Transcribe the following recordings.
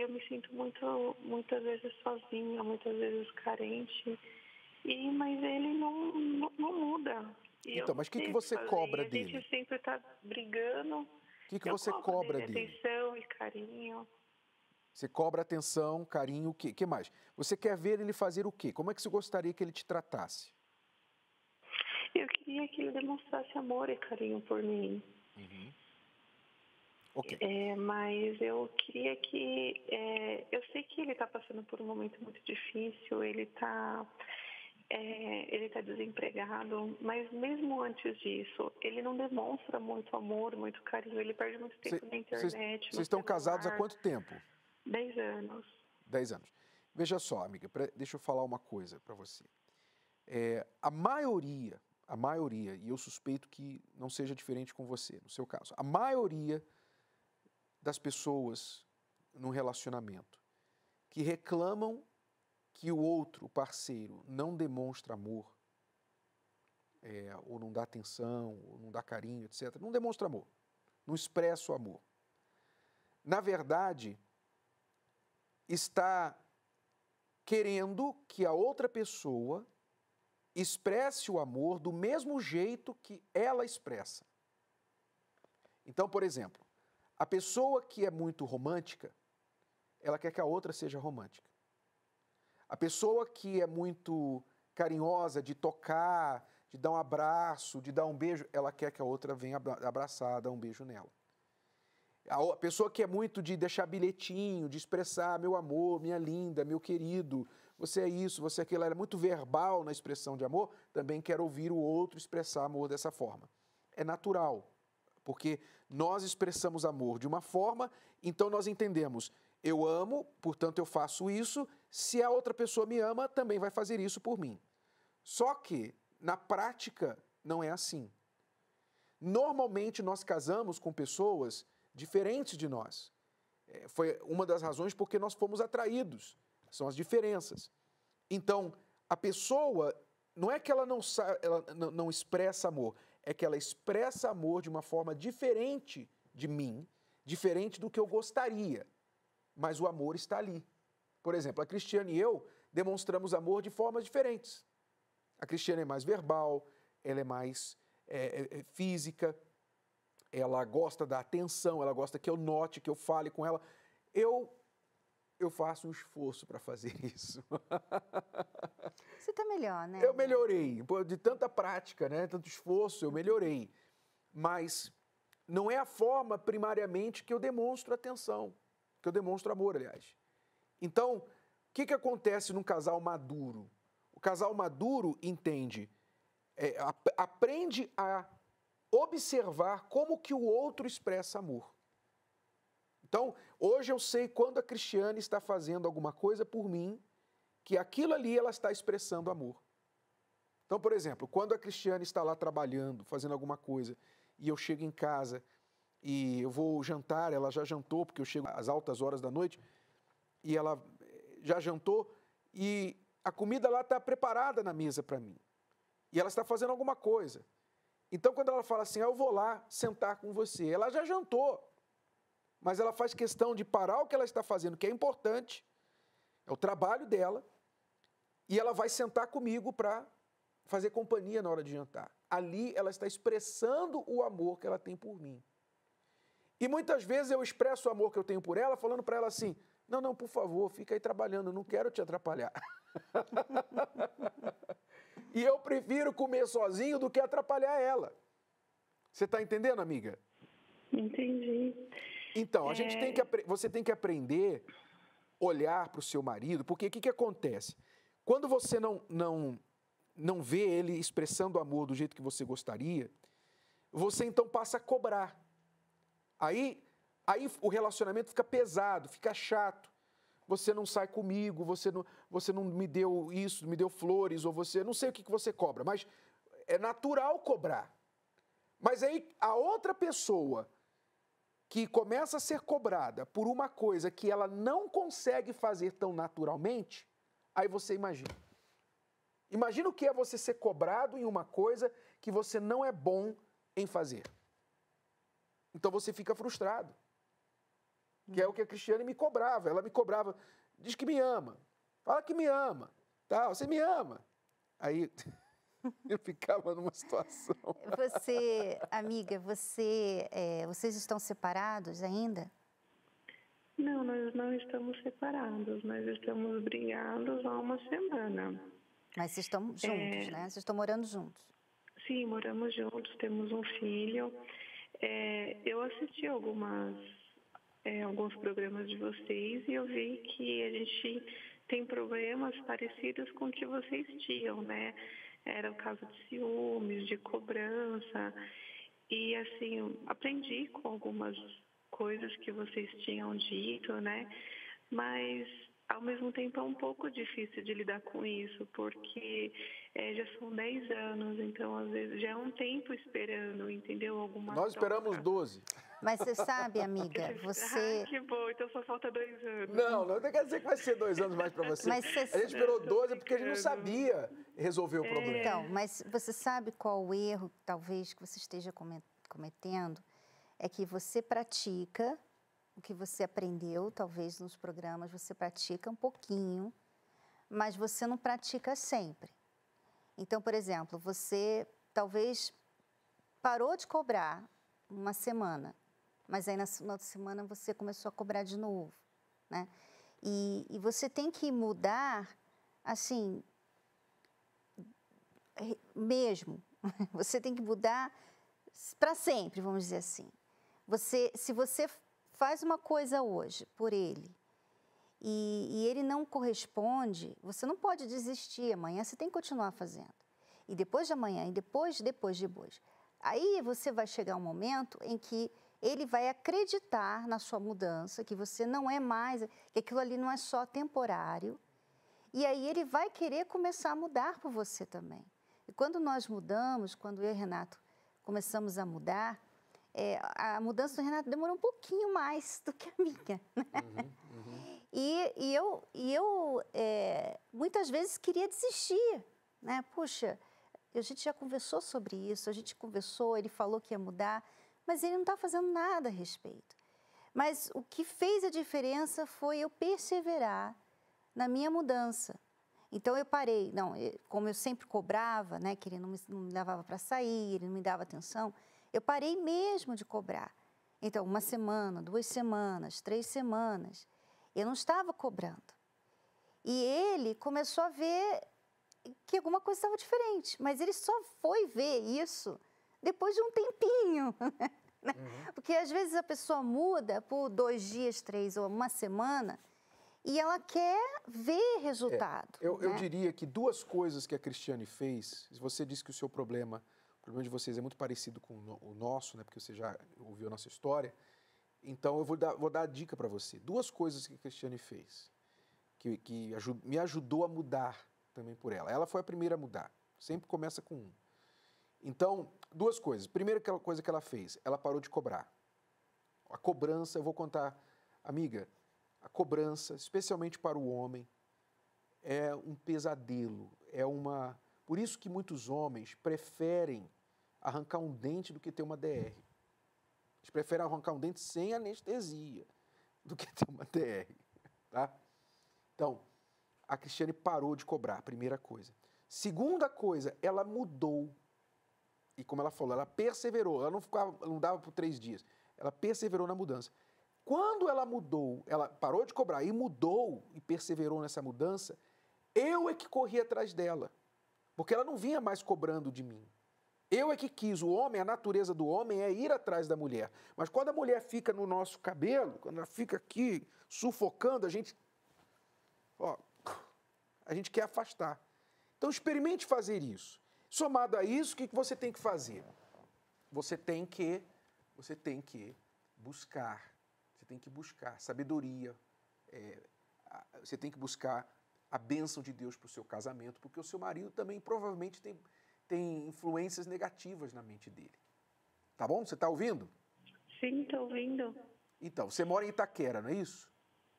eu me sinto muito, muitas vezes sozinha, muitas vezes carente. E, mas ele não, não, não muda. E então, mas o que, que você fazer. cobra dele? A gente sempre está brigando. O que, que você cobra dele? Atenção e carinho. Você cobra atenção, carinho, o que, que mais? Você quer ver ele fazer o quê? Como é que você gostaria que ele te tratasse? Eu queria que ele demonstrasse amor e carinho por mim. Uhum. Okay. É, mas eu queria que. É, eu sei que ele está passando por um momento muito difícil, ele está. É, ele está desempregado, mas mesmo antes disso, ele não demonstra muito amor, muito carinho, ele perde muito tempo Cê, na internet. Vocês estão casados há quanto tempo? Dez anos. Dez anos. Veja só, amiga, pra, deixa eu falar uma coisa para você. É, a maioria, a maioria, e eu suspeito que não seja diferente com você, no seu caso, a maioria das pessoas no relacionamento que reclamam que o outro, parceiro, não demonstra amor, é, ou não dá atenção, ou não dá carinho, etc. Não demonstra amor, não expressa o amor. Na verdade, está querendo que a outra pessoa expresse o amor do mesmo jeito que ela expressa. Então, por exemplo, a pessoa que é muito romântica, ela quer que a outra seja romântica. A pessoa que é muito carinhosa, de tocar, de dar um abraço, de dar um beijo, ela quer que a outra venha abraçar, dar um beijo nela. A pessoa que é muito de deixar bilhetinho, de expressar meu amor, minha linda, meu querido, você é isso, você é aquilo, ela é muito verbal na expressão de amor, também quer ouvir o outro expressar amor dessa forma. É natural porque nós expressamos amor de uma forma, então nós entendemos, eu amo, portanto eu faço isso, se a outra pessoa me ama, também vai fazer isso por mim. Só que, na prática, não é assim. Normalmente nós casamos com pessoas diferentes de nós. É, foi uma das razões porque nós fomos atraídos, são as diferenças. Então, a pessoa, não é que ela não, ela não expressa amor, é que ela expressa amor de uma forma diferente de mim, diferente do que eu gostaria, mas o amor está ali. Por exemplo, a Cristiane e eu demonstramos amor de formas diferentes. A Cristiane é mais verbal, ela é mais é, é, é física, ela gosta da atenção, ela gosta que eu note, que eu fale com ela. Eu eu faço um esforço para fazer isso. Você está melhor, né? Eu melhorei. De tanta prática, né? tanto esforço, eu melhorei. Mas não é a forma, primariamente, que eu demonstro atenção, que eu demonstro amor, aliás. Então, o que, que acontece num casal maduro? O casal maduro entende, é, aprende a observar como que o outro expressa amor. Então, hoje eu sei quando a Cristiane está fazendo alguma coisa por mim, que aquilo ali ela está expressando amor. Então, por exemplo, quando a Cristiane está lá trabalhando, fazendo alguma coisa, e eu chego em casa e eu vou jantar, ela já jantou, porque eu chego às altas horas da noite, e ela já jantou, e a comida lá está preparada na mesa para mim. E ela está fazendo alguma coisa. Então, quando ela fala assim, ah, eu vou lá sentar com você, ela já jantou mas ela faz questão de parar o que ela está fazendo, que é importante, é o trabalho dela, e ela vai sentar comigo para fazer companhia na hora de jantar. Ali ela está expressando o amor que ela tem por mim. E muitas vezes eu expresso o amor que eu tenho por ela, falando para ela assim: não, não, por favor, fica aí trabalhando, não quero te atrapalhar. e eu prefiro comer sozinho do que atrapalhar ela. Você está entendendo, amiga? Entendi. Então, a é... gente tem que, você tem que aprender olhar para o seu marido, porque o que, que acontece? Quando você não, não, não vê ele expressando amor do jeito que você gostaria, você então passa a cobrar. Aí, aí o relacionamento fica pesado, fica chato. Você não sai comigo, você não, você não me deu isso, me deu flores, ou você. Não sei o que, que você cobra, mas é natural cobrar. Mas aí a outra pessoa que começa a ser cobrada por uma coisa que ela não consegue fazer tão naturalmente, aí você imagina. Imagina o que é você ser cobrado em uma coisa que você não é bom em fazer. Então você fica frustrado. que é o que a Cristiane me cobrava. Ela me cobrava, diz que me ama, fala que me ama, tá? Você me ama. Aí eu ficava numa situação. Você, amiga, você, é, vocês estão separados ainda? Não, nós não estamos separados, nós estamos brigados há uma semana. Mas vocês estão juntos, é... né? Vocês estão morando juntos. Sim, moramos juntos, temos um filho. É, eu assisti algumas, é, alguns programas de vocês e eu vi que a gente tem problemas parecidos com o que vocês tinham, né? Era o caso de ciúmes, de cobrança. E assim, aprendi com algumas coisas que vocês tinham dito, né? Mas ao mesmo tempo é um pouco difícil de lidar com isso, porque é, já são 10 anos, então às vezes já é um tempo esperando, entendeu? Alguma Nós esperamos troca. 12. Mas você sabe, amiga, você. Ah, que bom, então só falta dois anos. Não, não quer dizer que vai ser dois anos mais para você. Mas você... A gente esperou 12 porque a gente não sabia resolver o é. problema. Então, mas você sabe qual o erro, talvez, que você esteja cometendo? É que você pratica o que você aprendeu, talvez nos programas você pratica um pouquinho, mas você não pratica sempre. Então, por exemplo, você talvez parou de cobrar uma semana, mas aí na outra semana você começou a cobrar de novo, né? E, e você tem que mudar, assim, mesmo. Você tem que mudar para sempre, vamos dizer assim. Você, se você faz uma coisa hoje por ele e, e, ele não corresponde, você não pode desistir. Amanhã você tem que continuar fazendo. E depois de amanhã, e depois, depois, depois. Aí você vai chegar um momento em que ele vai acreditar na sua mudança, que você não é mais, que aquilo ali não é só temporário. E aí ele vai querer começar a mudar por você também. E quando nós mudamos, quando eu e Renato começamos a mudar, é, a mudança do Renato demorou um pouquinho mais do que a minha. Né? Uhum, uhum. E, e, eu, e eu é, muitas vezes queria desistir. Né? Puxa, a gente já conversou sobre isso, a gente conversou, ele falou que ia mudar, mas ele não está fazendo nada a respeito. Mas o que fez a diferença foi eu perseverar na minha mudança. Então eu parei, não, como eu sempre cobrava, né, que ele não me, não me levava para sair, ele não me dava atenção, eu parei mesmo de cobrar. Então, uma semana, duas semanas, três semanas, eu não estava cobrando. E ele começou a ver que alguma coisa estava diferente, mas ele só foi ver isso depois de um tempinho. Né? Uhum. Porque às vezes a pessoa muda por dois dias, três ou uma semana e ela quer ver resultado. É, eu, né? eu diria que duas coisas que a Cristiane fez, você disse que o seu problema problema de vocês é muito parecido com o nosso, né? Porque você já ouviu a nossa história. Então eu vou dar, vou dar a dica para você. Duas coisas que a Cristiane fez, que, que me ajudou a mudar também por ela. Ela foi a primeira a mudar. Sempre começa com um. Então, duas coisas. Primeira coisa que ela fez, ela parou de cobrar. A cobrança, eu vou contar, amiga, a cobrança, especialmente para o homem, é um pesadelo, é uma. Por isso que muitos homens preferem arrancar um dente do que ter uma DR. Eles preferem arrancar um dente sem anestesia do que ter uma DR. Tá? Então, a Cristiane parou de cobrar, primeira coisa. Segunda coisa, ela mudou. E como ela falou, ela perseverou. Ela não, ficava, não dava por três dias. Ela perseverou na mudança. Quando ela mudou, ela parou de cobrar e mudou e perseverou nessa mudança, eu é que corri atrás dela. Porque ela não vinha mais cobrando de mim. Eu é que quis, o homem, a natureza do homem é ir atrás da mulher. Mas quando a mulher fica no nosso cabelo, quando ela fica aqui sufocando, a gente. Ó, a gente quer afastar. Então experimente fazer isso. Somado a isso, o que você tem que fazer? Você tem que, você tem que buscar, você tem que buscar sabedoria, é, você tem que buscar a bênção de Deus para o seu casamento, porque o seu marido também provavelmente tem tem influências negativas na mente dele. Tá bom? Você está ouvindo? Sim, estou ouvindo. Então, você mora em Itaquera, não é isso?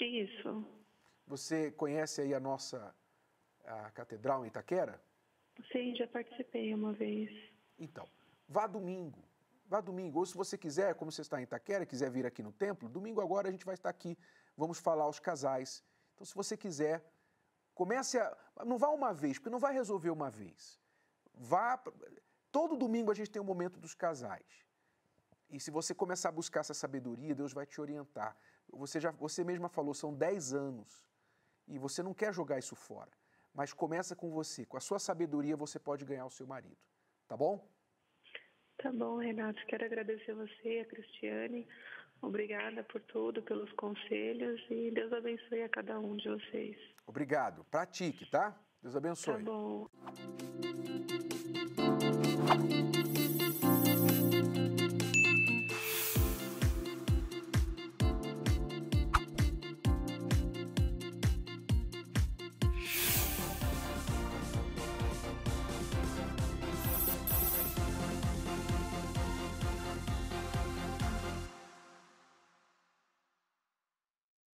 Isso. Você conhece aí a nossa a catedral em Itaquera? Sim, já participei uma vez. Então, vá domingo. Vá domingo. Ou se você quiser, como você está em Itaquera, quiser vir aqui no templo, domingo agora a gente vai estar aqui. Vamos falar aos casais. Então, se você quiser, comece a. Não vá uma vez, porque não vai resolver uma vez. Vá. Todo domingo a gente tem o um momento dos casais. E se você começar a buscar essa sabedoria, Deus vai te orientar. Você, já, você mesma falou, são 10 anos. E você não quer jogar isso fora. Mas começa com você. Com a sua sabedoria, você pode ganhar o seu marido. Tá bom? Tá bom, Renato. Quero agradecer você, a Cristiane. Obrigada por tudo, pelos conselhos e Deus abençoe a cada um de vocês. Obrigado. Pratique, tá? Deus abençoe. Tá bom. thank you